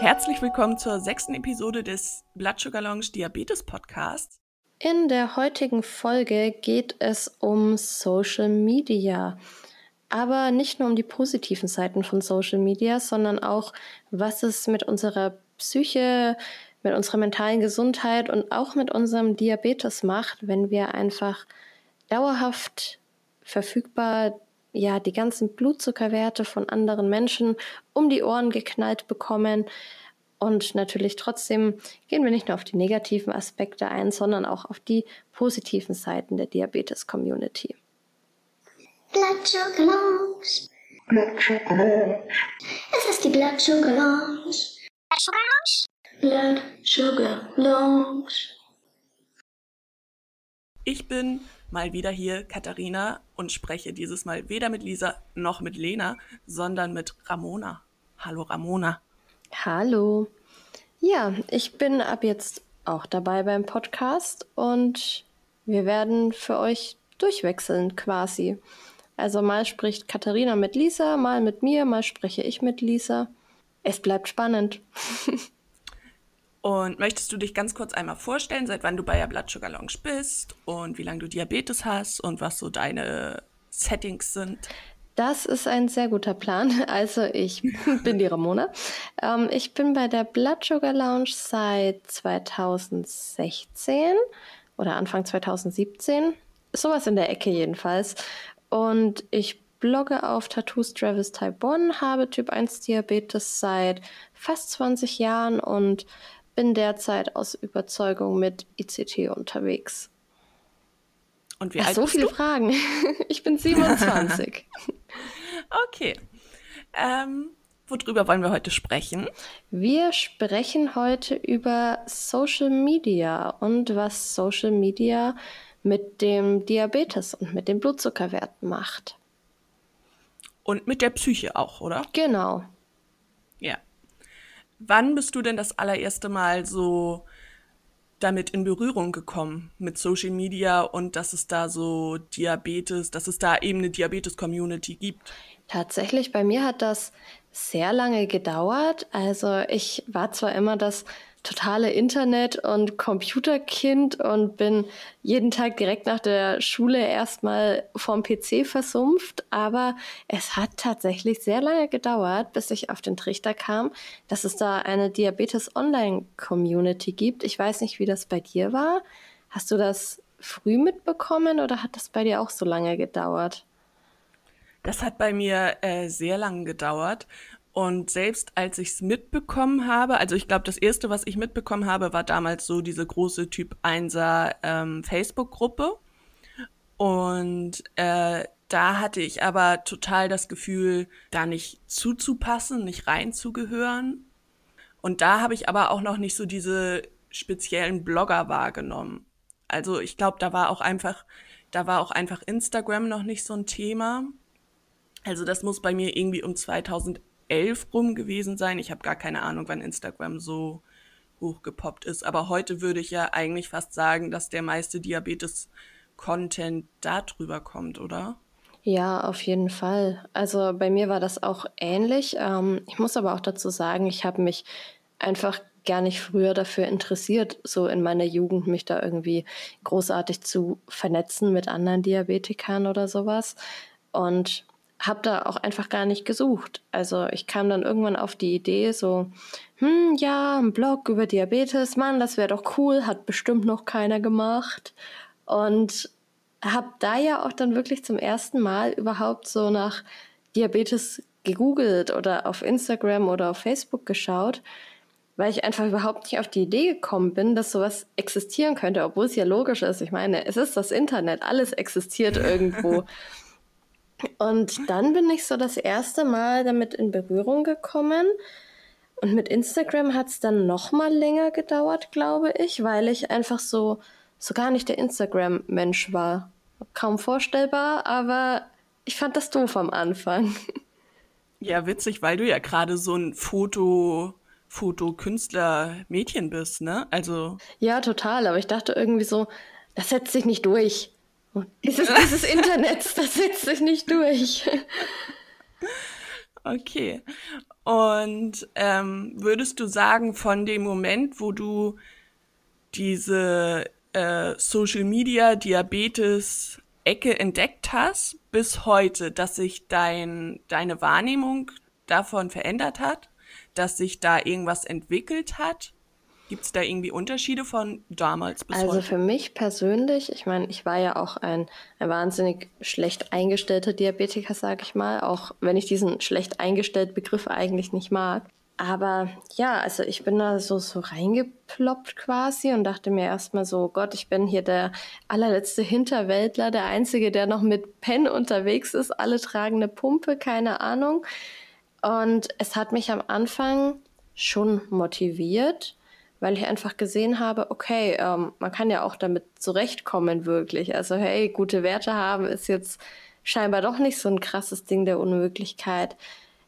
Herzlich willkommen zur sechsten Episode des Blood Sugar Lounge Diabetes Podcasts. In der heutigen Folge geht es um Social Media. Aber nicht nur um die positiven Seiten von Social Media, sondern auch, was es mit unserer Psyche, mit unserer mentalen Gesundheit und auch mit unserem Diabetes macht, wenn wir einfach dauerhaft verfügbar ja die ganzen Blutzuckerwerte von anderen Menschen um die Ohren geknallt bekommen. Und natürlich trotzdem gehen wir nicht nur auf die negativen Aspekte ein, sondern auch auf die positiven Seiten der Diabetes-Community. Blood Sugar Lounge. Blood Sugar Lounge. Es ist die Blood Sugar Lounge. Blood Sugar Lounge. Blood Sugar Lounge. Ich bin mal wieder hier Katharina und spreche dieses Mal weder mit Lisa noch mit Lena, sondern mit Ramona. Hallo Ramona. Hallo. Ja, ich bin ab jetzt auch dabei beim Podcast und wir werden für euch durchwechseln quasi. Also mal spricht Katharina mit Lisa, mal mit mir, mal spreche ich mit Lisa. Es bleibt spannend. Und möchtest du dich ganz kurz einmal vorstellen, seit wann du bei der Blood Sugar Lounge bist und wie lange du Diabetes hast und was so deine Settings sind? Das ist ein sehr guter Plan. Also ich bin die Ramona. Ähm, ich bin bei der Blood Sugar Lounge seit 2016 oder Anfang 2017. Sowas in der Ecke jedenfalls. Und ich blogge auf Tattoos Travis 1, habe Typ 1 Diabetes seit fast 20 Jahren und bin derzeit aus Überzeugung mit ICT unterwegs. Und wie Ach, alt so bist viele du? Fragen. Ich bin 27. okay. Ähm, worüber wollen wir heute sprechen? Wir sprechen heute über Social Media und was Social Media mit dem Diabetes und mit den Blutzuckerwerten macht. Und mit der Psyche auch, oder? Genau. Ja. Wann bist du denn das allererste Mal so damit in Berührung gekommen mit Social Media und dass es da so Diabetes, dass es da eben eine Diabetes-Community gibt? Tatsächlich, bei mir hat das sehr lange gedauert. Also ich war zwar immer das totale Internet- und Computerkind und bin jeden Tag direkt nach der Schule erstmal vom PC versumpft. Aber es hat tatsächlich sehr lange gedauert, bis ich auf den Trichter kam, dass es da eine Diabetes-Online-Community gibt. Ich weiß nicht, wie das bei dir war. Hast du das früh mitbekommen oder hat das bei dir auch so lange gedauert? Das hat bei mir äh, sehr lange gedauert. Und selbst als ich es mitbekommen habe, also ich glaube, das erste, was ich mitbekommen habe, war damals so diese große Typ 1er ähm, Facebook-Gruppe. Und äh, da hatte ich aber total das Gefühl, da nicht zuzupassen, nicht reinzugehören. Und da habe ich aber auch noch nicht so diese speziellen Blogger wahrgenommen. Also ich glaube, da war auch einfach, da war auch einfach Instagram noch nicht so ein Thema. Also das muss bei mir irgendwie um 2011 elf rum gewesen sein. Ich habe gar keine Ahnung, wann Instagram so hochgepoppt ist. Aber heute würde ich ja eigentlich fast sagen, dass der meiste Diabetes-Content darüber kommt, oder? Ja, auf jeden Fall. Also bei mir war das auch ähnlich. Ähm, ich muss aber auch dazu sagen, ich habe mich einfach gar nicht früher dafür interessiert, so in meiner Jugend mich da irgendwie großartig zu vernetzen mit anderen Diabetikern oder sowas. Und habe da auch einfach gar nicht gesucht. Also ich kam dann irgendwann auf die Idee, so, hm, ja, ein Blog über Diabetes, Mann, das wäre doch cool, hat bestimmt noch keiner gemacht. Und habe da ja auch dann wirklich zum ersten Mal überhaupt so nach Diabetes gegoogelt oder auf Instagram oder auf Facebook geschaut, weil ich einfach überhaupt nicht auf die Idee gekommen bin, dass sowas existieren könnte, obwohl es ja logisch ist. Ich meine, es ist das Internet, alles existiert irgendwo. Und dann bin ich so das erste Mal damit in Berührung gekommen. Und mit Instagram hat es dann noch mal länger gedauert, glaube ich, weil ich einfach so, so gar nicht der Instagram-Mensch war. Kaum vorstellbar, aber ich fand das doof am Anfang. Ja, witzig, weil du ja gerade so ein Foto, Fotokünstler-Mädchen bist, ne? Also. Ja, total, aber ich dachte irgendwie so, das setzt sich nicht durch. Dieses, dieses Internet, das setzt sich nicht durch. Okay. Und ähm, würdest du sagen, von dem Moment, wo du diese äh, Social Media Diabetes Ecke entdeckt hast, bis heute, dass sich dein, deine Wahrnehmung davon verändert hat, dass sich da irgendwas entwickelt hat? Gibt es da irgendwie Unterschiede von damals bis also heute? Also für mich persönlich, ich meine, ich war ja auch ein, ein wahnsinnig schlecht eingestellter Diabetiker, sage ich mal, auch wenn ich diesen schlecht eingestellt Begriff eigentlich nicht mag. Aber ja, also ich bin da so, so reingeploppt quasi und dachte mir erstmal so, Gott, ich bin hier der allerletzte Hinterwäldler, der Einzige, der noch mit Pen unterwegs ist. Alle tragen eine Pumpe, keine Ahnung. Und es hat mich am Anfang schon motiviert, weil ich einfach gesehen habe, okay, ähm, man kann ja auch damit zurechtkommen, wirklich. Also, hey, gute Werte haben ist jetzt scheinbar doch nicht so ein krasses Ding der Unmöglichkeit.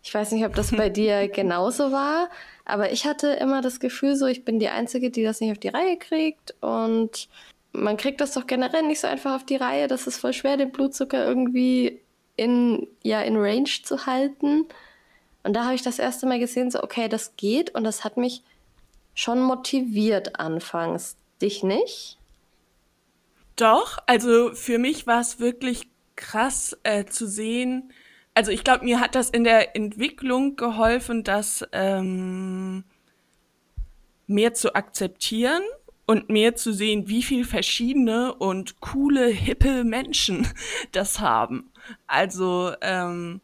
Ich weiß nicht, ob das bei dir genauso war, aber ich hatte immer das Gefühl, so ich bin die Einzige, die das nicht auf die Reihe kriegt und man kriegt das doch generell nicht so einfach auf die Reihe. Das ist voll schwer, den Blutzucker irgendwie in, ja, in Range zu halten. Und da habe ich das erste Mal gesehen, so, okay, das geht und das hat mich schon motiviert anfangs. Dich nicht? Doch, also für mich war es wirklich krass äh, zu sehen, also ich glaube, mir hat das in der Entwicklung geholfen, das ähm, mehr zu akzeptieren und mehr zu sehen, wie viel verschiedene und coole, hippe Menschen das haben. Also ähm,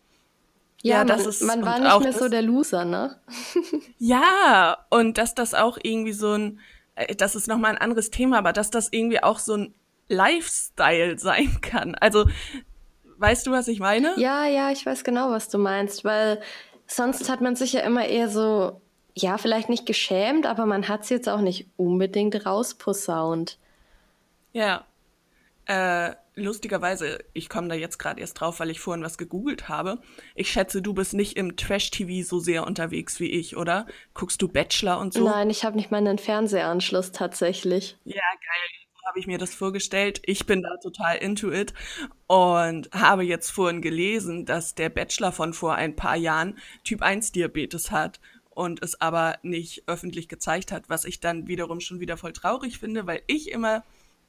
ja, ja, das man, ist man war nicht mehr das, so der Loser, ne? ja, und dass das auch irgendwie so ein, äh, das ist nochmal ein anderes Thema, aber dass das irgendwie auch so ein Lifestyle sein kann. Also Weißt du, was ich meine? Ja, ja, ich weiß genau, was du meinst, weil sonst hat man sich ja immer eher so, ja, vielleicht nicht geschämt, aber man hat es jetzt auch nicht unbedingt rausposaunt. Ja. Äh, lustigerweise, ich komme da jetzt gerade erst drauf, weil ich vorhin was gegoogelt habe. Ich schätze, du bist nicht im Trash-TV so sehr unterwegs wie ich, oder? Guckst du Bachelor und so? Nein, ich habe nicht mal einen Fernsehanschluss tatsächlich. Ja, geil habe ich mir das vorgestellt. Ich bin da total into it und habe jetzt vorhin gelesen, dass der Bachelor von vor ein paar Jahren Typ 1 Diabetes hat und es aber nicht öffentlich gezeigt hat, was ich dann wiederum schon wieder voll traurig finde, weil ich immer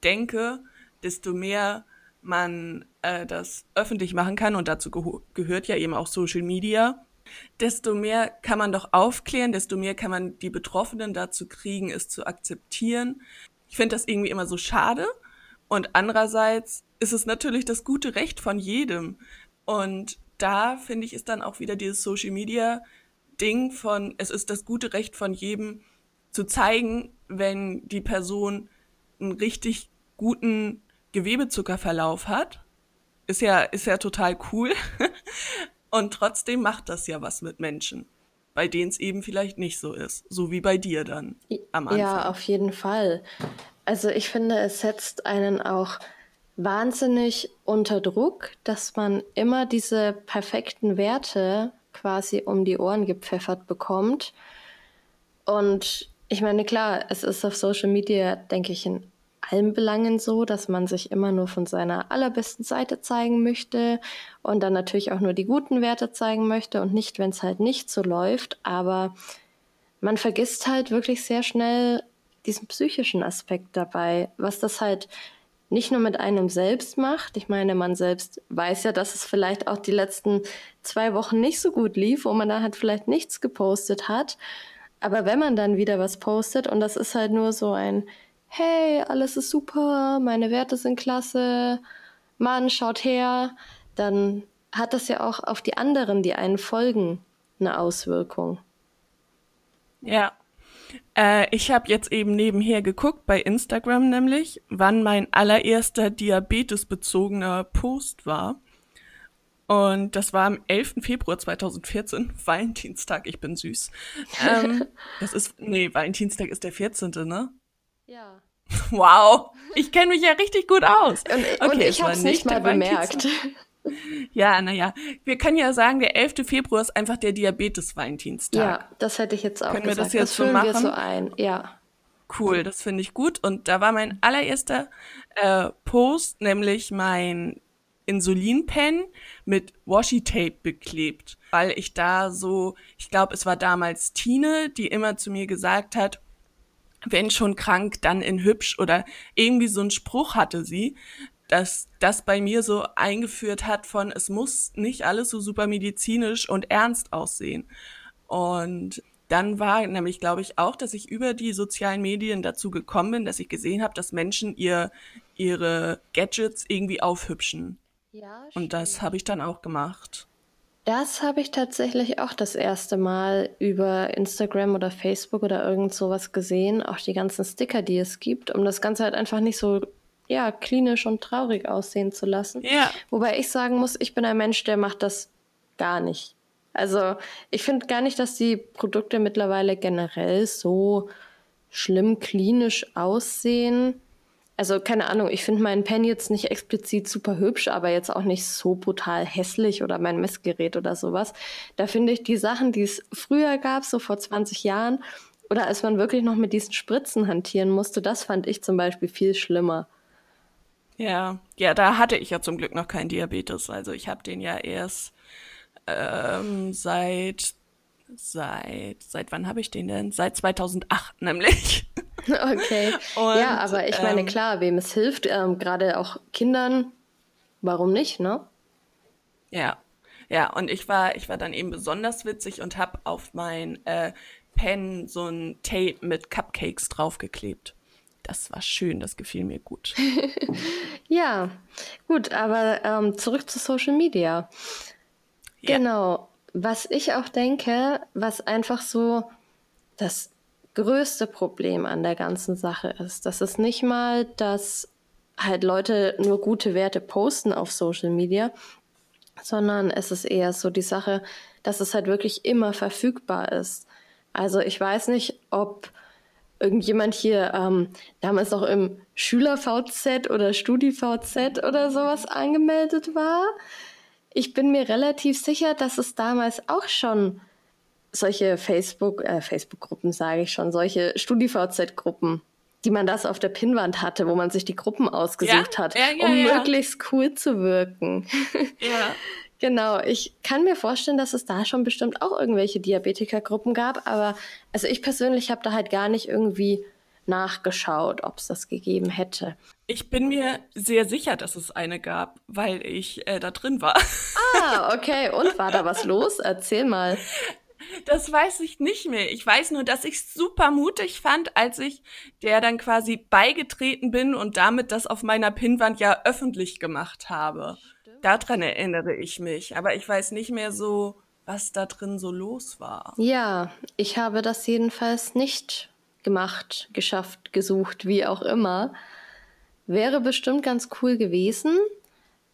denke, desto mehr man äh, das öffentlich machen kann und dazu ge gehört ja eben auch Social Media, desto mehr kann man doch aufklären, desto mehr kann man die Betroffenen dazu kriegen, es zu akzeptieren, ich finde das irgendwie immer so schade. Und andererseits ist es natürlich das gute Recht von jedem. Und da finde ich, ist dann auch wieder dieses Social Media Ding von, es ist das gute Recht von jedem zu zeigen, wenn die Person einen richtig guten Gewebezuckerverlauf hat. Ist ja, ist ja total cool. Und trotzdem macht das ja was mit Menschen bei denen es eben vielleicht nicht so ist. So wie bei dir dann am Anfang. Ja, auf jeden Fall. Also ich finde, es setzt einen auch wahnsinnig unter Druck, dass man immer diese perfekten Werte quasi um die Ohren gepfeffert bekommt. Und ich meine, klar, es ist auf Social Media, denke ich, ein allen Belangen so, dass man sich immer nur von seiner allerbesten Seite zeigen möchte und dann natürlich auch nur die guten Werte zeigen möchte und nicht, wenn es halt nicht so läuft. Aber man vergisst halt wirklich sehr schnell diesen psychischen Aspekt dabei, was das halt nicht nur mit einem selbst macht. Ich meine, man selbst weiß ja, dass es vielleicht auch die letzten zwei Wochen nicht so gut lief, wo man da halt vielleicht nichts gepostet hat. Aber wenn man dann wieder was postet und das ist halt nur so ein hey, alles ist super, meine Werte sind klasse, Mann, schaut her, dann hat das ja auch auf die anderen, die einen folgen, eine Auswirkung. Ja. Äh, ich habe jetzt eben nebenher geguckt, bei Instagram nämlich, wann mein allererster diabetesbezogener Post war. Und das war am 11. Februar 2014, Valentinstag, ich bin süß. Ähm, das ist, nee, Valentinstag ist der 14., ne? Ja. Wow, ich kenne mich ja richtig gut aus. Und, okay, und ich habe es nicht mal bemerkt. Ja, naja, wir können ja sagen, der 11. Februar ist einfach der Diabetes-Valentinstag. Ja, das hätte ich jetzt auch können gesagt. Wir das jetzt das so machen? wir so ein, ja. Cool, das finde ich gut. Und da war mein allererster äh, Post, nämlich mein Insulinpen mit Washi-Tape beklebt, weil ich da so, ich glaube, es war damals Tine, die immer zu mir gesagt hat, wenn schon krank, dann in hübsch oder irgendwie so ein Spruch hatte sie, dass das bei mir so eingeführt hat von, es muss nicht alles so super medizinisch und ernst aussehen. Und dann war nämlich, glaube ich, auch, dass ich über die sozialen Medien dazu gekommen bin, dass ich gesehen habe, dass Menschen ihr, ihre Gadgets irgendwie aufhübschen. Ja, und das habe ich dann auch gemacht. Das habe ich tatsächlich auch das erste Mal über Instagram oder Facebook oder irgend sowas gesehen. Auch die ganzen Sticker, die es gibt, um das Ganze halt einfach nicht so ja, klinisch und traurig aussehen zu lassen. Ja. Wobei ich sagen muss, ich bin ein Mensch, der macht das gar nicht. Also ich finde gar nicht, dass die Produkte mittlerweile generell so schlimm klinisch aussehen. Also keine Ahnung, ich finde meinen Pen jetzt nicht explizit super hübsch, aber jetzt auch nicht so brutal hässlich oder mein Messgerät oder sowas. Da finde ich die Sachen, die es früher gab, so vor 20 Jahren, oder als man wirklich noch mit diesen Spritzen hantieren musste, das fand ich zum Beispiel viel schlimmer. Ja, ja, da hatte ich ja zum Glück noch keinen Diabetes. Also ich habe den ja erst ähm, seit seit seit wann habe ich den denn? Seit 2008 nämlich. Okay. Und, ja, aber ich meine, ähm, klar, wem es hilft, ähm, gerade auch Kindern, warum nicht, ne? Ja, ja, und ich war, ich war dann eben besonders witzig und habe auf mein äh, Pen so ein Tape mit Cupcakes draufgeklebt. Das war schön, das gefiel mir gut. ja, gut, aber ähm, zurück zu Social Media. Ja. Genau. Was ich auch denke, was einfach so das größte Problem an der ganzen Sache ist, dass es nicht mal, dass halt Leute nur gute Werte posten auf Social Media, sondern es ist eher so die Sache, dass es halt wirklich immer verfügbar ist. Also ich weiß nicht, ob irgendjemand hier ähm, damals noch im Schüler-VZ oder Studi-VZ oder sowas angemeldet war ich bin mir relativ sicher, dass es damals auch schon solche Facebook, äh, Facebook-Gruppen, sage ich schon, solche StudiVZ-Gruppen, die man das auf der Pinnwand hatte, wo man sich die Gruppen ausgesucht ja? hat, ja, ja, um möglichst cool zu wirken. Ja. genau, ich kann mir vorstellen, dass es da schon bestimmt auch irgendwelche Diabetikergruppen gab, aber also ich persönlich habe da halt gar nicht irgendwie nachgeschaut, ob es das gegeben hätte. Ich bin mir sehr sicher, dass es eine gab, weil ich äh, da drin war. Ah, okay. Und war da was los? Erzähl mal. Das weiß ich nicht mehr. Ich weiß nur, dass ich es super mutig fand, als ich der dann quasi beigetreten bin und damit das auf meiner Pinnwand ja öffentlich gemacht habe. Stimmt. Daran erinnere ich mich. Aber ich weiß nicht mehr so, was da drin so los war. Ja, ich habe das jedenfalls nicht gemacht, geschafft, gesucht, wie auch immer. Wäre bestimmt ganz cool gewesen.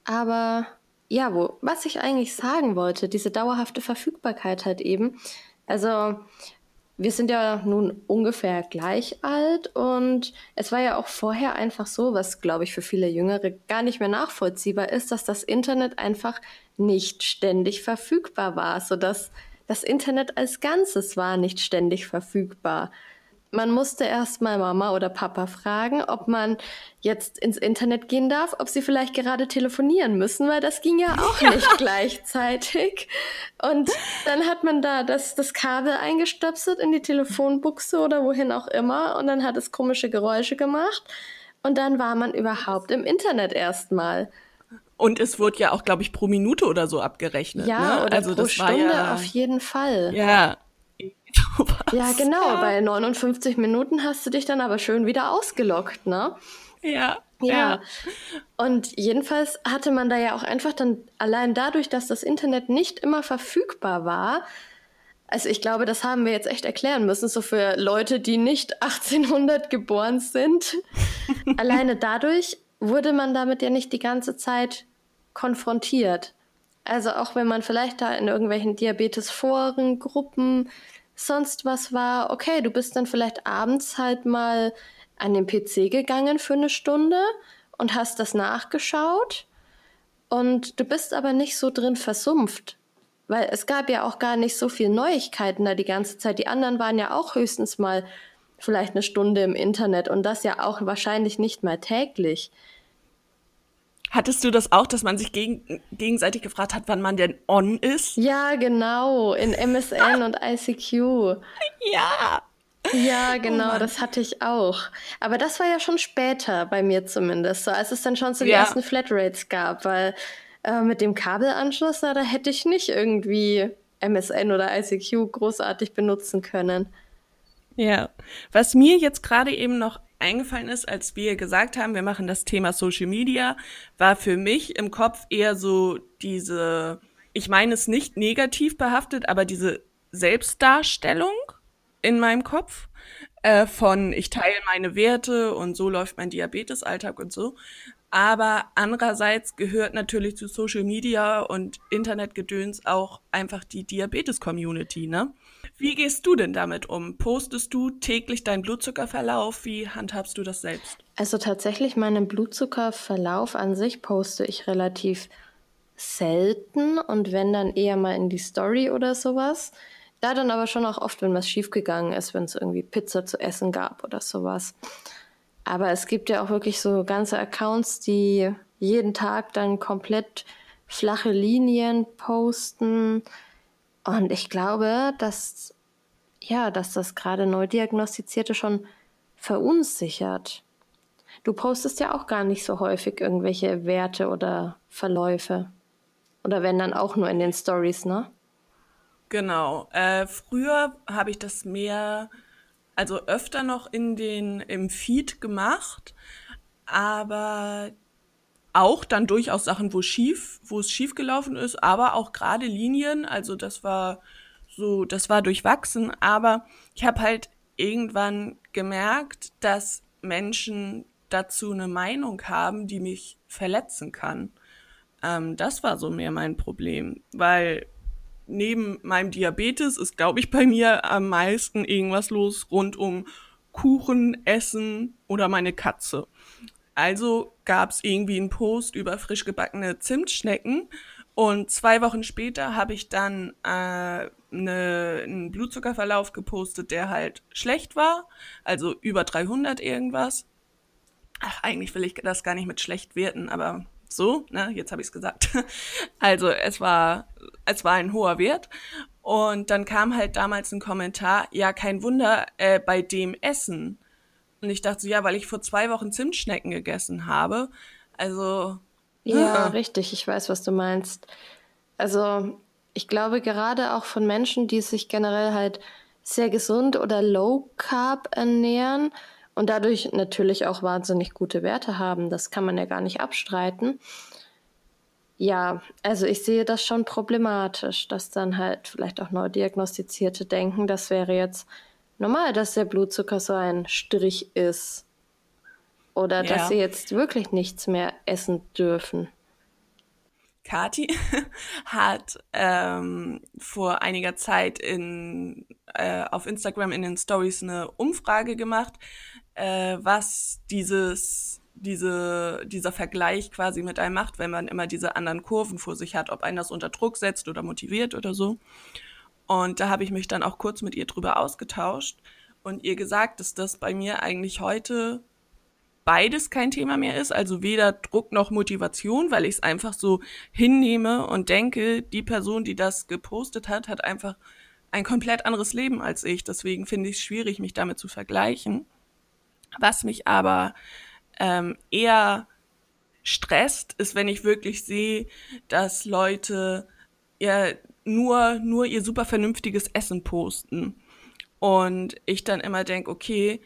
Aber ja, wo, was ich eigentlich sagen wollte, diese dauerhafte Verfügbarkeit halt eben. Also, wir sind ja nun ungefähr gleich alt und es war ja auch vorher einfach so, was glaube ich für viele Jüngere gar nicht mehr nachvollziehbar ist, dass das Internet einfach nicht ständig verfügbar war, sodass das Internet als Ganzes war nicht ständig verfügbar. Man musste erst mal Mama oder Papa fragen, ob man jetzt ins Internet gehen darf, ob sie vielleicht gerade telefonieren müssen, weil das ging ja auch ja. nicht gleichzeitig. Und dann hat man da das, das Kabel eingestöpselt in die Telefonbuchse oder wohin auch immer und dann hat es komische Geräusche gemacht und dann war man überhaupt im Internet erstmal. Und es wurde ja auch, glaube ich, pro Minute oder so abgerechnet. Ja, ne? oder also pro Stunde ja, auf jeden Fall. Ja, sowas. Ja, genau. Ja. Bei 59 Minuten hast du dich dann aber schön wieder ausgelockt, ne? Ja. Ja. ja. Und jedenfalls hatte man da ja auch einfach dann allein dadurch, dass das Internet nicht immer verfügbar war, also ich glaube, das haben wir jetzt echt erklären müssen, so für Leute, die nicht 1800 geboren sind. Alleine dadurch wurde man damit ja nicht die ganze Zeit konfrontiert. Also auch wenn man vielleicht da in irgendwelchen Diabetesforen, Gruppen sonst was war, okay, du bist dann vielleicht abends halt mal an den PC gegangen für eine Stunde und hast das nachgeschaut und du bist aber nicht so drin versumpft, weil es gab ja auch gar nicht so viel Neuigkeiten da die ganze Zeit. Die anderen waren ja auch höchstens mal vielleicht eine Stunde im Internet und das ja auch wahrscheinlich nicht mal täglich. Hattest du das auch, dass man sich gegen, gegenseitig gefragt hat, wann man denn on ist? Ja, genau, in MSN und ICQ. Ja. Ja, oh genau, oh das hatte ich auch. Aber das war ja schon später, bei mir zumindest, so als es dann schon so die ja. ersten Flatrates gab, weil äh, mit dem Kabelanschluss, na, da hätte ich nicht irgendwie MSN oder ICQ großartig benutzen können. Ja, was mir jetzt gerade eben noch eingefallen ist, als wir gesagt haben, wir machen das Thema Social Media, war für mich im Kopf eher so diese, ich meine es nicht negativ behaftet, aber diese Selbstdarstellung in meinem Kopf äh, von ich teile meine Werte und so läuft mein Diabetesalltag und so. Aber andererseits gehört natürlich zu Social Media und Internetgedöns auch einfach die Diabetes-Community, ne? Wie gehst du denn damit um? Postest du täglich deinen Blutzuckerverlauf? Wie handhabst du das selbst? Also tatsächlich meinen Blutzuckerverlauf an sich poste ich relativ selten und wenn dann eher mal in die Story oder sowas. Da dann aber schon auch oft, wenn was schiefgegangen ist, wenn es irgendwie Pizza zu essen gab oder sowas. Aber es gibt ja auch wirklich so ganze Accounts, die jeden Tag dann komplett flache Linien posten. Und ich glaube, dass, ja, dass das gerade Neudiagnostizierte schon verunsichert. Du postest ja auch gar nicht so häufig irgendwelche Werte oder Verläufe. Oder wenn dann auch nur in den Stories, ne? Genau. Äh, früher habe ich das mehr also öfter noch in den, im Feed gemacht, aber auch dann durchaus Sachen, wo schief, wo es schief gelaufen ist, aber auch gerade Linien, also das war so, das war durchwachsen, aber ich habe halt irgendwann gemerkt, dass Menschen dazu eine Meinung haben, die mich verletzen kann. Ähm, das war so mehr mein Problem, weil neben meinem Diabetes ist, glaube ich, bei mir am meisten irgendwas los rund um Kuchen, Essen oder meine Katze. Also gab es irgendwie einen Post über frisch gebackene Zimtschnecken und zwei Wochen später habe ich dann äh, ne, einen Blutzuckerverlauf gepostet, der halt schlecht war, also über 300 irgendwas. Ach, eigentlich will ich das gar nicht mit schlecht werten, aber so, ne, jetzt habe ich es gesagt. Also es war, es war ein hoher Wert. Und dann kam halt damals ein Kommentar, ja, kein Wunder, äh, bei dem Essen. Und ich dachte so, ja, weil ich vor zwei Wochen Zimtschnecken gegessen habe. Also. Ja, richtig, ich weiß, was du meinst. Also, ich glaube, gerade auch von Menschen, die sich generell halt sehr gesund oder low carb ernähren, und dadurch natürlich auch wahnsinnig gute Werte haben. Das kann man ja gar nicht abstreiten. Ja, also ich sehe das schon problematisch, dass dann halt vielleicht auch neu diagnostizierte denken, das wäre jetzt normal, dass der Blutzucker so ein Strich ist. Oder ja. dass sie jetzt wirklich nichts mehr essen dürfen. Kati hat ähm, vor einiger Zeit in, äh, auf Instagram in den Stories eine Umfrage gemacht, äh, was dieses, diese, dieser Vergleich quasi mit einem macht, wenn man immer diese anderen Kurven vor sich hat, ob einen das unter Druck setzt oder motiviert oder so. Und da habe ich mich dann auch kurz mit ihr drüber ausgetauscht und ihr gesagt, dass das bei mir eigentlich heute beides kein Thema mehr ist, also weder Druck noch Motivation, weil ich es einfach so hinnehme und denke, die Person, die das gepostet hat, hat einfach ein komplett anderes Leben als ich. Deswegen finde ich es schwierig, mich damit zu vergleichen. Was mich aber ähm, eher stresst, ist, wenn ich wirklich sehe, dass Leute ja nur, nur ihr super vernünftiges Essen posten. Und ich dann immer denke, okay,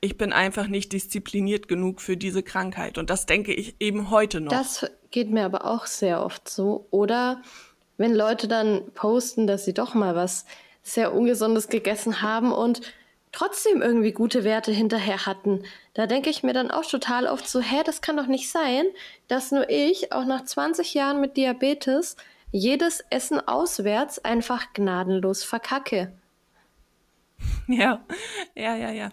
ich bin einfach nicht diszipliniert genug für diese Krankheit. Und das denke ich eben heute noch. Das geht mir aber auch sehr oft so. Oder wenn Leute dann posten, dass sie doch mal was sehr Ungesundes gegessen haben und trotzdem irgendwie gute Werte hinterher hatten. Da denke ich mir dann auch total oft so, hä, das kann doch nicht sein, dass nur ich, auch nach 20 Jahren mit Diabetes, jedes Essen auswärts einfach gnadenlos verkacke. Ja, ja, ja, ja.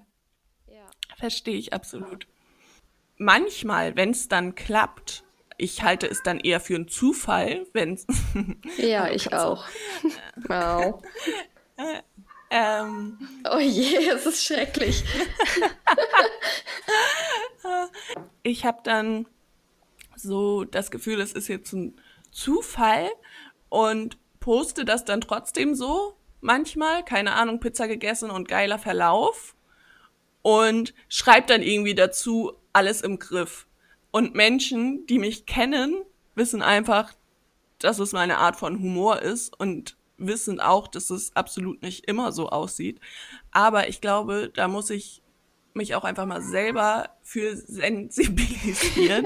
ja. Verstehe ich absolut. Manchmal, wenn es dann klappt, ich halte es dann eher für einen Zufall, wenn es. Ja, ich auch. wow. Ähm, oh je, es ist schrecklich. ich habe dann so das Gefühl, es ist jetzt ein Zufall und poste das dann trotzdem so manchmal, keine Ahnung, Pizza gegessen und geiler Verlauf und schreibe dann irgendwie dazu alles im Griff. Und Menschen, die mich kennen, wissen einfach, dass es meine Art von Humor ist und wissen auch, dass es absolut nicht immer so aussieht. Aber ich glaube, da muss ich mich auch einfach mal selber für sensibilisieren,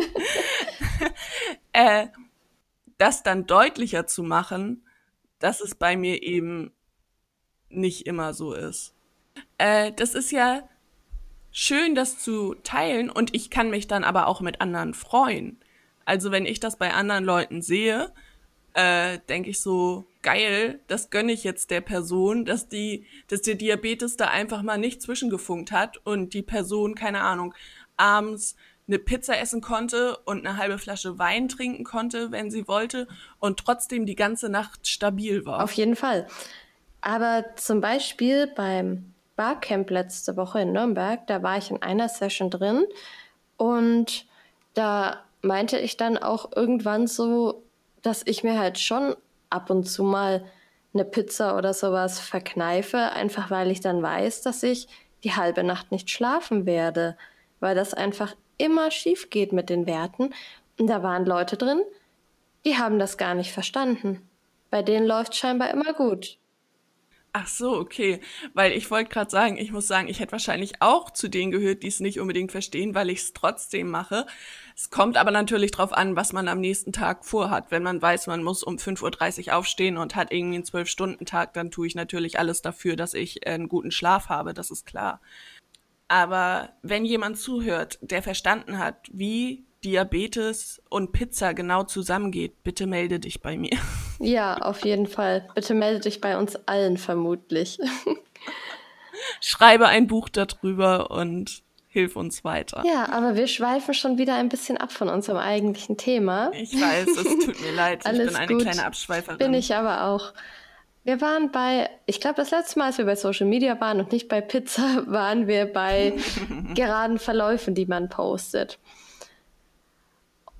äh, das dann deutlicher zu machen, dass es bei mir eben nicht immer so ist. Äh, das ist ja schön, das zu teilen und ich kann mich dann aber auch mit anderen freuen. Also wenn ich das bei anderen Leuten sehe, äh, denke ich so, geil, das gönne ich jetzt der Person, dass die, dass der Diabetes da einfach mal nicht zwischengefunkt hat und die Person, keine Ahnung, abends eine Pizza essen konnte und eine halbe Flasche Wein trinken konnte, wenn sie wollte und trotzdem die ganze Nacht stabil war. Auf jeden Fall. Aber zum Beispiel beim Barcamp letzte Woche in Nürnberg, da war ich in einer Session drin und da meinte ich dann auch irgendwann so, dass ich mir halt schon ab und zu mal eine Pizza oder sowas verkneife, einfach weil ich dann weiß, dass ich die halbe Nacht nicht schlafen werde, weil das einfach immer schief geht mit den Werten. Und da waren Leute drin, die haben das gar nicht verstanden. Bei denen läuft scheinbar immer gut. Ach so, okay. Weil ich wollte gerade sagen, ich muss sagen, ich hätte wahrscheinlich auch zu denen gehört, die es nicht unbedingt verstehen, weil ich es trotzdem mache. Es kommt aber natürlich drauf an, was man am nächsten Tag vorhat. Wenn man weiß, man muss um 5.30 Uhr aufstehen und hat irgendwie einen Zwölf-Stunden-Tag, dann tue ich natürlich alles dafür, dass ich einen guten Schlaf habe, das ist klar. Aber wenn jemand zuhört, der verstanden hat, wie Diabetes und Pizza genau zusammengeht, bitte melde dich bei mir. Ja, auf jeden Fall. Bitte melde dich bei uns allen vermutlich. Schreibe ein Buch darüber und hilf uns weiter. Ja, aber wir schweifen schon wieder ein bisschen ab von unserem eigentlichen Thema. Ich weiß, es tut mir leid. ich bin eine gut. kleine Abschweiferin. Bin ich aber auch. Wir waren bei, ich glaube, das letzte Mal, als wir bei Social Media waren und nicht bei Pizza, waren wir bei geraden Verläufen, die man postet.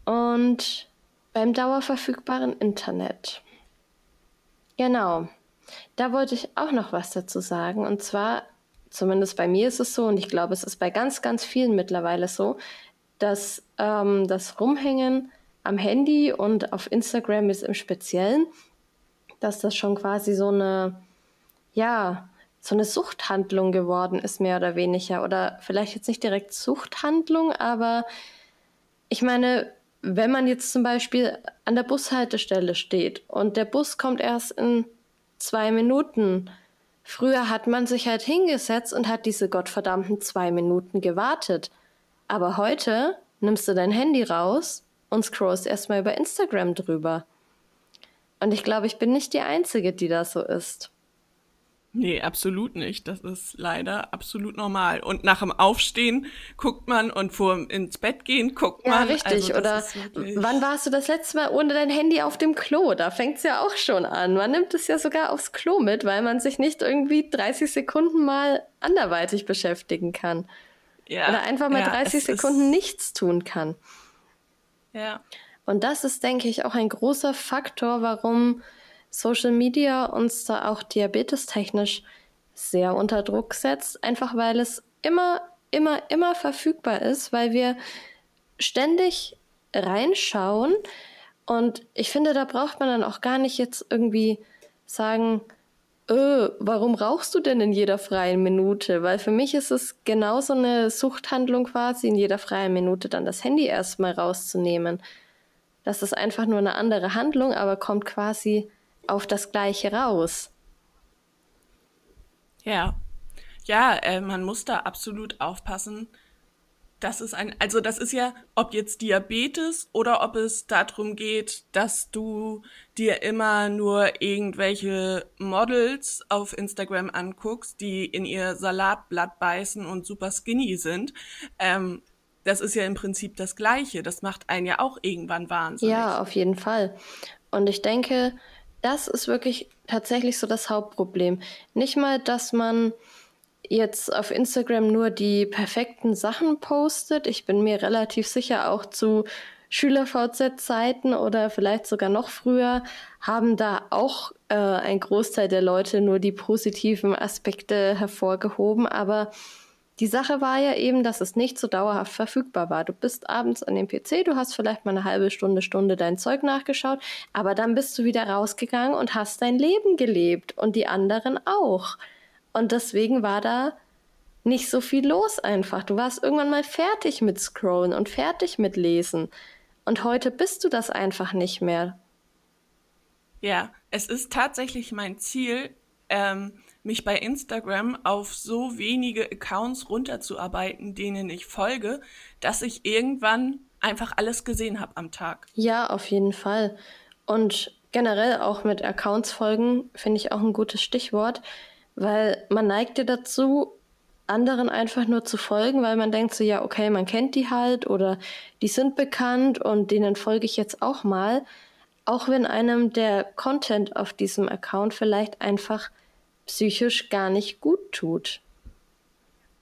Und beim dauerverfügbaren Internet. Genau. Da wollte ich auch noch was dazu sagen. Und zwar, zumindest bei mir ist es so, und ich glaube, es ist bei ganz, ganz vielen mittlerweile so, dass ähm, das Rumhängen am Handy und auf Instagram ist im Speziellen, dass das schon quasi so eine, ja, so eine Suchthandlung geworden ist, mehr oder weniger. Oder vielleicht jetzt nicht direkt Suchthandlung, aber ich meine, wenn man jetzt zum Beispiel an der Bushaltestelle steht und der Bus kommt erst in zwei Minuten, früher hat man sich halt hingesetzt und hat diese gottverdammten zwei Minuten gewartet. Aber heute nimmst du dein Handy raus und scrollst erstmal über Instagram drüber. Und ich glaube, ich bin nicht die Einzige, die das so ist. Nee, absolut nicht. Das ist leider absolut normal. Und nach dem Aufstehen guckt man und vor ins Bett gehen guckt ja, man. Ja, richtig. Also, Oder wann warst du das letzte Mal ohne dein Handy auf dem Klo? Da fängt es ja auch schon an. Man nimmt es ja sogar aufs Klo mit, weil man sich nicht irgendwie 30 Sekunden mal anderweitig beschäftigen kann. Ja, Oder einfach mal ja, 30 Sekunden nichts tun kann. Ja. Und das ist, denke ich, auch ein großer Faktor, warum Social Media uns da auch diabetestechnisch sehr unter Druck setzt, einfach weil es immer, immer, immer verfügbar ist, weil wir ständig reinschauen. Und ich finde, da braucht man dann auch gar nicht jetzt irgendwie sagen, öh, warum rauchst du denn in jeder freien Minute? Weil für mich ist es genauso eine Suchthandlung quasi, in jeder freien Minute dann das Handy erstmal rauszunehmen. Das ist einfach nur eine andere Handlung, aber kommt quasi auf das Gleiche raus. Ja, ja, äh, man muss da absolut aufpassen. Das ist ein, also das ist ja, ob jetzt Diabetes oder ob es darum geht, dass du dir immer nur irgendwelche Models auf Instagram anguckst, die in ihr Salatblatt beißen und super skinny sind. Ähm, das ist ja im Prinzip das Gleiche. Das macht einen ja auch irgendwann wahnsinnig. Ja, auf jeden Fall. Und ich denke, das ist wirklich tatsächlich so das Hauptproblem. Nicht mal, dass man jetzt auf Instagram nur die perfekten Sachen postet. Ich bin mir relativ sicher auch zu Schüler-VZ-Zeiten oder vielleicht sogar noch früher haben da auch äh, ein Großteil der Leute nur die positiven Aspekte hervorgehoben. Aber die Sache war ja eben, dass es nicht so dauerhaft verfügbar war. Du bist abends an dem PC, du hast vielleicht mal eine halbe Stunde, Stunde dein Zeug nachgeschaut, aber dann bist du wieder rausgegangen und hast dein Leben gelebt und die anderen auch. Und deswegen war da nicht so viel los einfach. Du warst irgendwann mal fertig mit Scrollen und fertig mit Lesen. Und heute bist du das einfach nicht mehr. Ja, es ist tatsächlich mein Ziel, ähm, mich bei Instagram auf so wenige Accounts runterzuarbeiten, denen ich folge, dass ich irgendwann einfach alles gesehen habe am Tag. Ja, auf jeden Fall. Und generell auch mit Accounts folgen finde ich auch ein gutes Stichwort, weil man neigt ja dazu, anderen einfach nur zu folgen, weil man denkt so, ja, okay, man kennt die halt oder die sind bekannt und denen folge ich jetzt auch mal. Auch wenn einem der Content auf diesem Account vielleicht einfach psychisch gar nicht gut tut.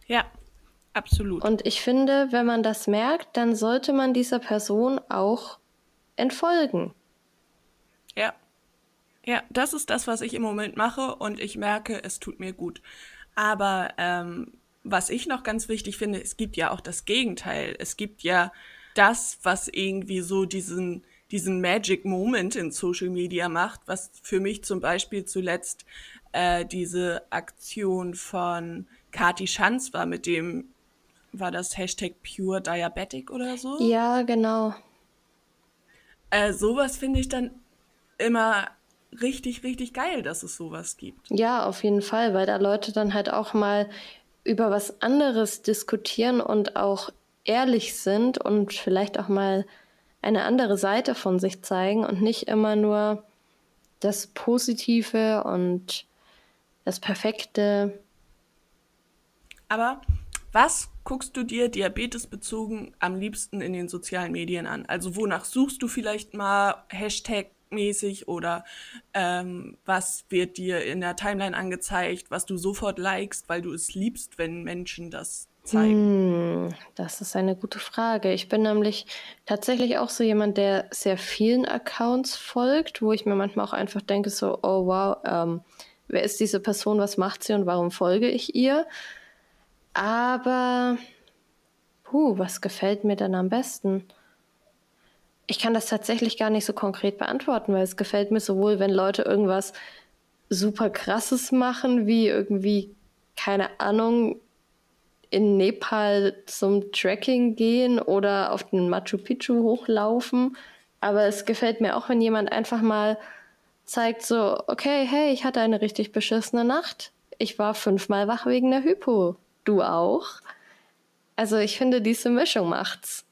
Ja, absolut. Und ich finde, wenn man das merkt, dann sollte man dieser Person auch entfolgen. Ja. Ja, das ist das, was ich im Moment mache und ich merke, es tut mir gut. Aber ähm, was ich noch ganz wichtig finde, es gibt ja auch das Gegenteil. Es gibt ja das, was irgendwie so diesen, diesen Magic Moment in Social Media macht, was für mich zum Beispiel zuletzt äh, diese Aktion von Kati Schanz war, mit dem war das Hashtag Pure Diabetic oder so? Ja, genau. Äh, sowas finde ich dann immer richtig, richtig geil, dass es sowas gibt. Ja, auf jeden Fall, weil da Leute dann halt auch mal über was anderes diskutieren und auch ehrlich sind und vielleicht auch mal eine andere Seite von sich zeigen und nicht immer nur das Positive und das Perfekte. Aber was guckst du dir diabetesbezogen am liebsten in den sozialen Medien an? Also wonach suchst du vielleicht mal Hashtag mäßig oder ähm, was wird dir in der Timeline angezeigt, was du sofort likest, weil du es liebst, wenn Menschen das zeigen? Hm, das ist eine gute Frage. Ich bin nämlich tatsächlich auch so jemand, der sehr vielen Accounts folgt, wo ich mir manchmal auch einfach denke, so, oh wow, ähm, wer ist diese Person, was macht sie und warum folge ich ihr. Aber, puh, was gefällt mir denn am besten? Ich kann das tatsächlich gar nicht so konkret beantworten, weil es gefällt mir sowohl, wenn Leute irgendwas super krasses machen, wie irgendwie, keine Ahnung, in Nepal zum Trekking gehen oder auf den Machu Picchu hochlaufen. Aber es gefällt mir auch, wenn jemand einfach mal zeigt so, okay, hey, ich hatte eine richtig beschissene Nacht. Ich war fünfmal wach wegen der Hypo. Du auch? Also ich finde, diese Mischung macht's.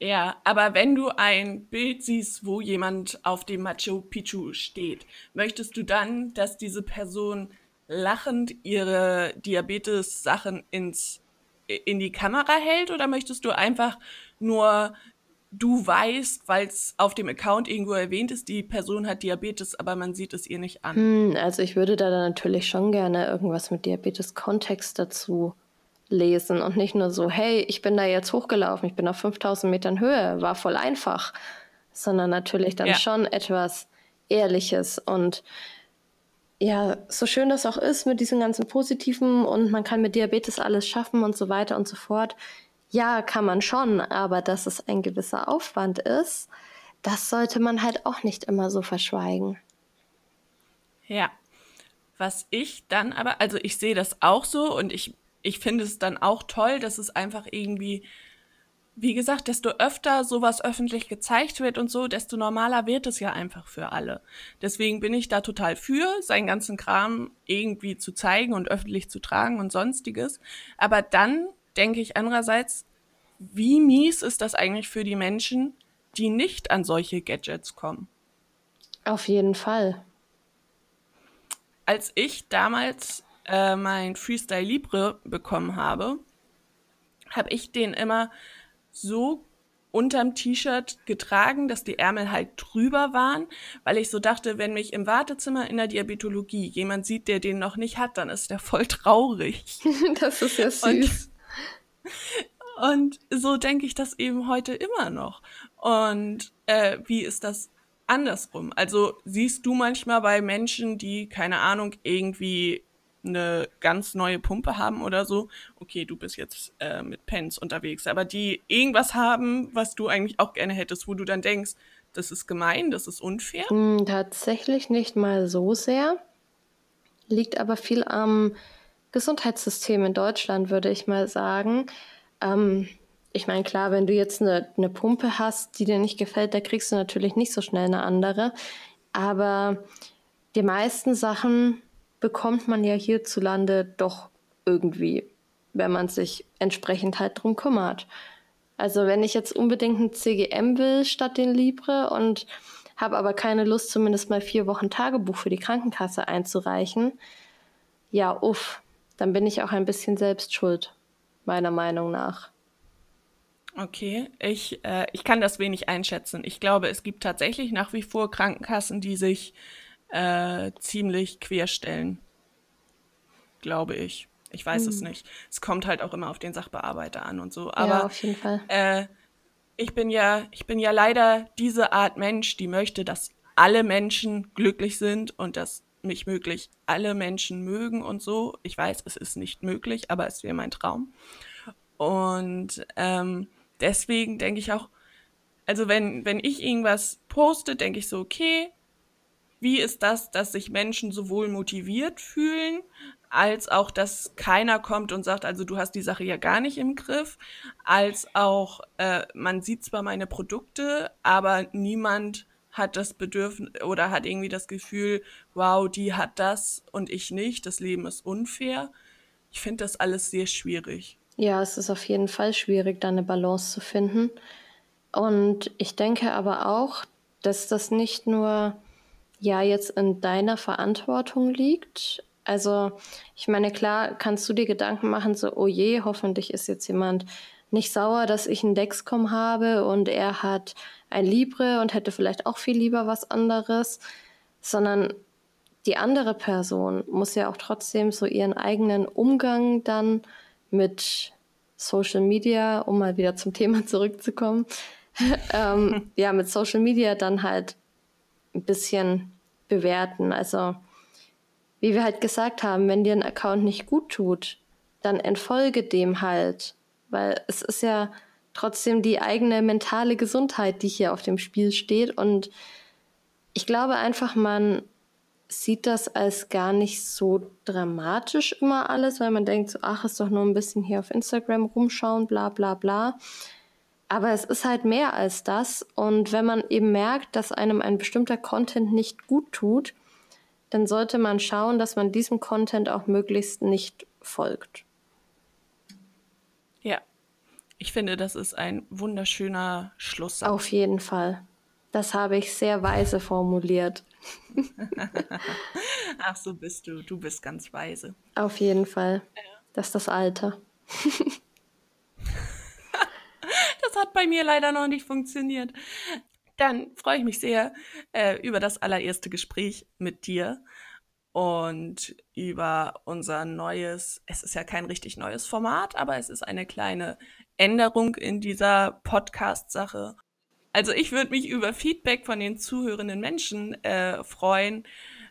Ja, aber wenn du ein Bild siehst, wo jemand auf dem Machu Picchu steht, möchtest du dann, dass diese Person lachend ihre Diabetes-Sachen ins in die Kamera hält oder möchtest du einfach nur du weißt, weil es auf dem Account irgendwo erwähnt ist, die Person hat Diabetes, aber man sieht es ihr nicht an. Hm, also ich würde da dann natürlich schon gerne irgendwas mit Diabetes-Kontext dazu lesen und nicht nur so, hey, ich bin da jetzt hochgelaufen, ich bin auf 5000 Metern Höhe, war voll einfach, sondern natürlich dann ja. schon etwas Ehrliches und ja, so schön das auch ist mit diesem ganzen Positiven und man kann mit Diabetes alles schaffen und so weiter und so fort. Ja, kann man schon, aber dass es ein gewisser Aufwand ist, das sollte man halt auch nicht immer so verschweigen. Ja. Was ich dann aber, also ich sehe das auch so und ich, ich finde es dann auch toll, dass es einfach irgendwie, wie gesagt, desto öfter sowas öffentlich gezeigt wird und so, desto normaler wird es ja einfach für alle. Deswegen bin ich da total für, seinen ganzen Kram irgendwie zu zeigen und öffentlich zu tragen und sonstiges. Aber dann denke ich andererseits, wie mies ist das eigentlich für die Menschen, die nicht an solche Gadgets kommen? Auf jeden Fall. Als ich damals äh, mein Freestyle Libre bekommen habe, habe ich den immer so unterm T-Shirt getragen, dass die Ärmel halt drüber waren, weil ich so dachte, wenn mich im Wartezimmer in der Diabetologie jemand sieht, der den noch nicht hat, dann ist der voll traurig. das ist ja süß. Und Und so denke ich das eben heute immer noch. Und äh, wie ist das andersrum? Also siehst du manchmal bei Menschen, die, keine Ahnung, irgendwie eine ganz neue Pumpe haben oder so, okay, du bist jetzt äh, mit Pens unterwegs, aber die irgendwas haben, was du eigentlich auch gerne hättest, wo du dann denkst, das ist gemein, das ist unfair? Hm, tatsächlich nicht mal so sehr. Liegt aber viel am Gesundheitssystem in Deutschland, würde ich mal sagen. Ähm, ich meine, klar, wenn du jetzt eine, eine Pumpe hast, die dir nicht gefällt, da kriegst du natürlich nicht so schnell eine andere. Aber die meisten Sachen bekommt man ja hierzulande doch irgendwie, wenn man sich entsprechend halt drum kümmert. Also wenn ich jetzt unbedingt ein CGM will statt den Libre und habe aber keine Lust, zumindest mal vier Wochen Tagebuch für die Krankenkasse einzureichen, ja, uff, dann bin ich auch ein bisschen selbst schuld, meiner Meinung nach. Okay, ich, äh, ich kann das wenig einschätzen. Ich glaube, es gibt tatsächlich nach wie vor Krankenkassen, die sich äh, ziemlich querstellen. Glaube ich. Ich weiß hm. es nicht. Es kommt halt auch immer auf den Sachbearbeiter an und so. Aber ja, auf jeden Fall. Äh, ich bin ja, ich bin ja leider diese Art Mensch, die möchte, dass alle Menschen glücklich sind und dass mich möglich alle Menschen mögen und so. Ich weiß, es ist nicht möglich, aber es wäre mein Traum. Und ähm, deswegen denke ich auch, also wenn, wenn ich irgendwas poste, denke ich so, okay, wie ist das, dass sich Menschen sowohl motiviert fühlen, als auch, dass keiner kommt und sagt, also du hast die Sache ja gar nicht im Griff, als auch, äh, man sieht zwar meine Produkte, aber niemand hat das Bedürfnis oder hat irgendwie das Gefühl, wow, die hat das und ich nicht, das Leben ist unfair. Ich finde das alles sehr schwierig. Ja, es ist auf jeden Fall schwierig, da eine Balance zu finden. Und ich denke aber auch, dass das nicht nur ja jetzt in deiner Verantwortung liegt. Also, ich meine, klar, kannst du dir Gedanken machen, so, oh je, hoffentlich ist jetzt jemand nicht sauer, dass ich einen Dexcom habe und er hat ein Libre und hätte vielleicht auch viel lieber was anderes, sondern die andere Person muss ja auch trotzdem so ihren eigenen Umgang dann mit Social Media, um mal wieder zum Thema zurückzukommen, ähm, ja, mit Social Media dann halt ein bisschen bewerten. Also, wie wir halt gesagt haben, wenn dir ein Account nicht gut tut, dann entfolge dem halt, weil es ist ja trotzdem die eigene mentale Gesundheit, die hier auf dem Spiel steht und ich glaube einfach, man sieht das als gar nicht so dramatisch immer alles, weil man denkt so, ach, ist doch nur ein bisschen hier auf Instagram rumschauen, bla bla bla. Aber es ist halt mehr als das. Und wenn man eben merkt, dass einem ein bestimmter Content nicht gut tut, dann sollte man schauen, dass man diesem Content auch möglichst nicht folgt. Ja, ich finde, das ist ein wunderschöner Schluss. Auf jeden Fall. Das habe ich sehr weise formuliert. Ach, so bist du. Du bist ganz weise. Auf jeden Fall. Ja. Das ist das Alter. das hat bei mir leider noch nicht funktioniert. Dann freue ich mich sehr äh, über das allererste Gespräch mit dir und über unser neues, es ist ja kein richtig neues Format, aber es ist eine kleine Änderung in dieser Podcast-Sache. Also ich würde mich über Feedback von den zuhörenden Menschen äh, freuen,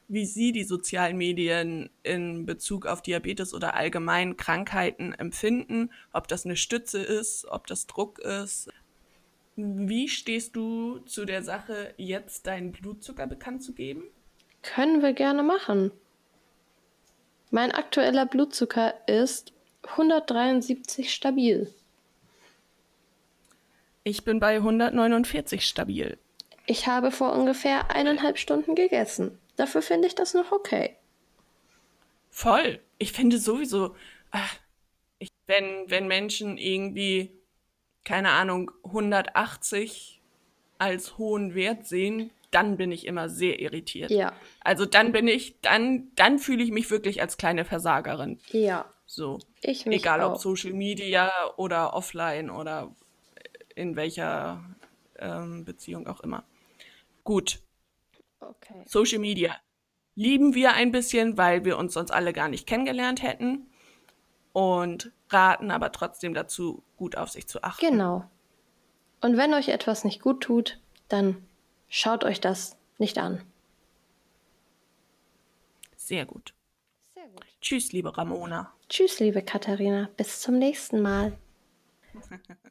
wie sie die sozialen Medien in Bezug auf Diabetes oder allgemein Krankheiten empfinden, ob das eine Stütze ist, ob das Druck ist. Wie stehst du zu der Sache, jetzt deinen Blutzucker bekannt zu geben? Können wir gerne machen. Mein aktueller Blutzucker ist 173 stabil. Ich bin bei 149 stabil. Ich habe vor ungefähr eineinhalb Stunden gegessen. Dafür finde ich das noch okay. Voll. Ich finde sowieso, ach, ich, wenn, wenn Menschen irgendwie, keine Ahnung, 180 als hohen Wert sehen, dann bin ich immer sehr irritiert. Ja. Also dann bin ich, dann, dann fühle ich mich wirklich als kleine Versagerin. Ja. So. Ich mich Egal auch. ob Social Media oder offline oder in welcher ähm, Beziehung auch immer. Gut. Okay. Social Media lieben wir ein bisschen, weil wir uns sonst alle gar nicht kennengelernt hätten. und raten aber trotzdem dazu, gut auf sich zu achten. Genau. Und wenn euch etwas nicht gut tut, dann schaut euch das nicht an. Sehr gut. Sehr gut. Tschüss, liebe Ramona. Tschüss, liebe Katharina. Bis zum nächsten Mal.